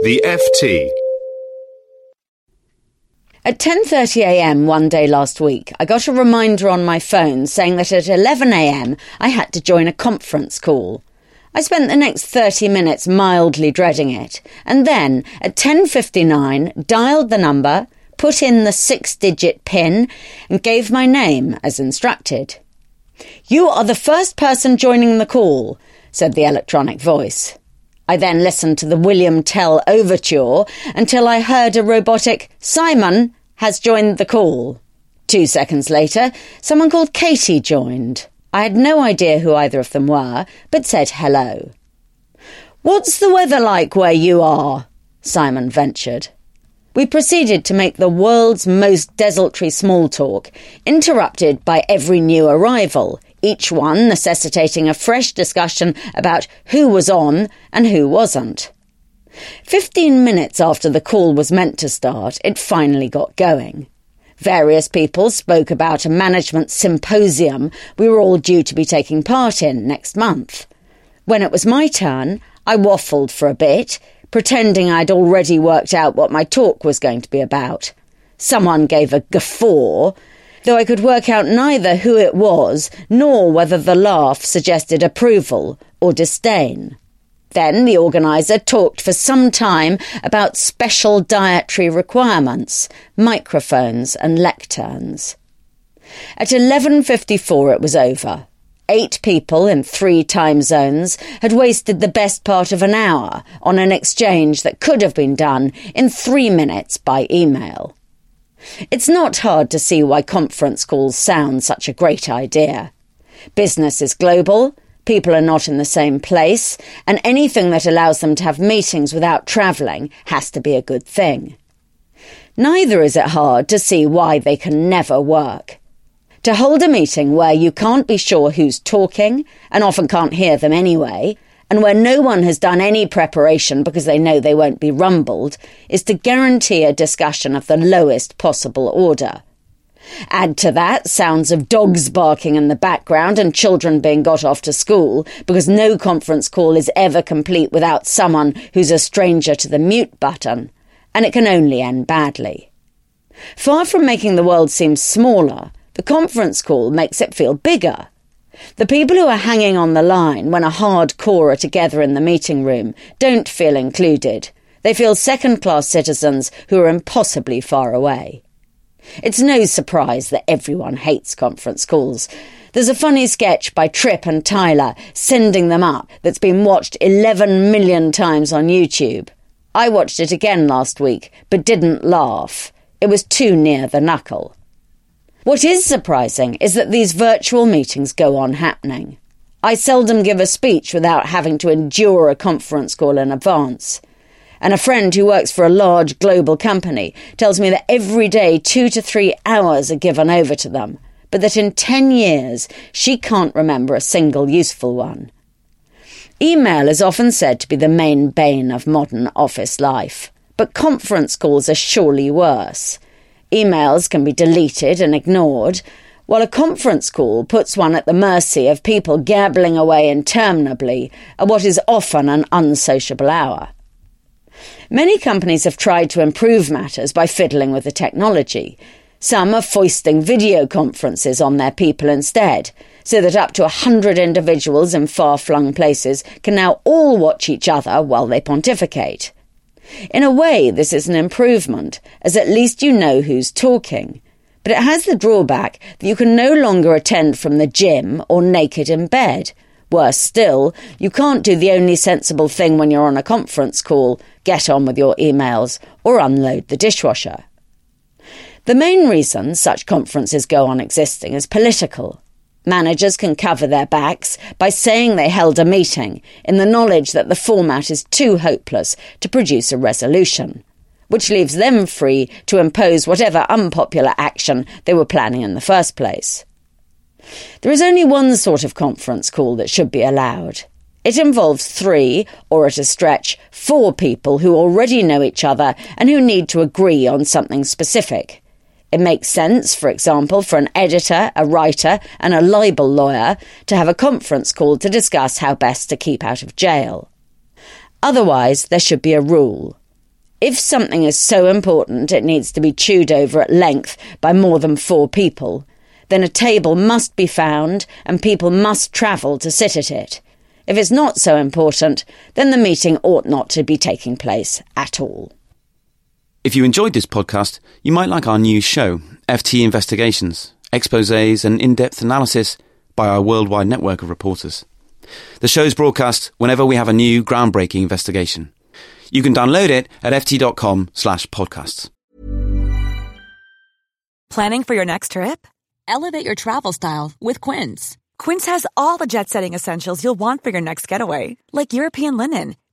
The FT. At 10.30am one day last week, I got a reminder on my phone saying that at 11am I had to join a conference call. I spent the next 30 minutes mildly dreading it, and then at 10.59 dialed the number, put in the six-digit PIN, and gave my name as instructed. You are the first person joining the call, said the electronic voice. I then listened to the William Tell overture until I heard a robotic Simon has joined the call. Two seconds later, someone called Katie joined. I had no idea who either of them were, but said hello. What's the weather like where you are? Simon ventured. We proceeded to make the world's most desultory small talk, interrupted by every new arrival, each one necessitating a fresh discussion about who was on and who wasn't. Fifteen minutes after the call was meant to start, it finally got going. Various people spoke about a management symposium we were all due to be taking part in next month. When it was my turn, I waffled for a bit, pretending I'd already worked out what my talk was going to be about. Someone gave a guffaw, though I could work out neither who it was nor whether the laugh suggested approval or disdain. Then the organiser talked for some time about special dietary requirements, microphones and lecterns. At 11.54 it was over. Eight people in three time zones had wasted the best part of an hour on an exchange that could have been done in three minutes by email. It's not hard to see why conference calls sound such a great idea. Business is global, people are not in the same place, and anything that allows them to have meetings without travelling has to be a good thing. Neither is it hard to see why they can never work. To hold a meeting where you can't be sure who's talking, and often can't hear them anyway, and where no one has done any preparation because they know they won't be rumbled, is to guarantee a discussion of the lowest possible order. Add to that sounds of dogs barking in the background and children being got off to school, because no conference call is ever complete without someone who's a stranger to the mute button, and it can only end badly. Far from making the world seem smaller, the conference call makes it feel bigger. The people who are hanging on the line when a hard core are together in the meeting room don't feel included. They feel second class citizens who are impossibly far away. It's no surprise that everyone hates conference calls. There's a funny sketch by Tripp and Tyler sending them up that's been watched 11 million times on YouTube. I watched it again last week, but didn't laugh. It was too near the knuckle. What is surprising is that these virtual meetings go on happening. I seldom give a speech without having to endure a conference call in advance and a friend who works for a large global company tells me that every day two to three hours are given over to them, but that in ten years she can't remember a single useful one. Email is often said to be the main bane of modern office life, but conference calls are surely worse. Emails can be deleted and ignored, while a conference call puts one at the mercy of people gabbling away interminably at what is often an unsociable hour. Many companies have tried to improve matters by fiddling with the technology. Some are foisting video conferences on their people instead, so that up to a hundred individuals in far flung places can now all watch each other while they pontificate. In a way, this is an improvement, as at least you know who's talking. But it has the drawback that you can no longer attend from the gym or naked in bed. Worse still, you can't do the only sensible thing when you're on a conference call get on with your emails, or unload the dishwasher. The main reason such conferences go on existing is political. Managers can cover their backs by saying they held a meeting in the knowledge that the format is too hopeless to produce a resolution, which leaves them free to impose whatever unpopular action they were planning in the first place. There is only one sort of conference call that should be allowed. It involves three, or at a stretch, four people who already know each other and who need to agree on something specific. It makes sense, for example, for an editor, a writer, and a libel lawyer to have a conference call to discuss how best to keep out of jail. Otherwise, there should be a rule. If something is so important it needs to be chewed over at length by more than four people, then a table must be found and people must travel to sit at it. If it's not so important, then the meeting ought not to be taking place at all. If you enjoyed this podcast, you might like our new show, FT Investigations, exposes and in-depth analysis by our worldwide network of reporters. The show is broadcast whenever we have a new groundbreaking investigation. You can download it at ft.com slash podcasts. Planning for your next trip? Elevate your travel style with Quince. Quince has all the jet-setting essentials you'll want for your next getaway, like European linen,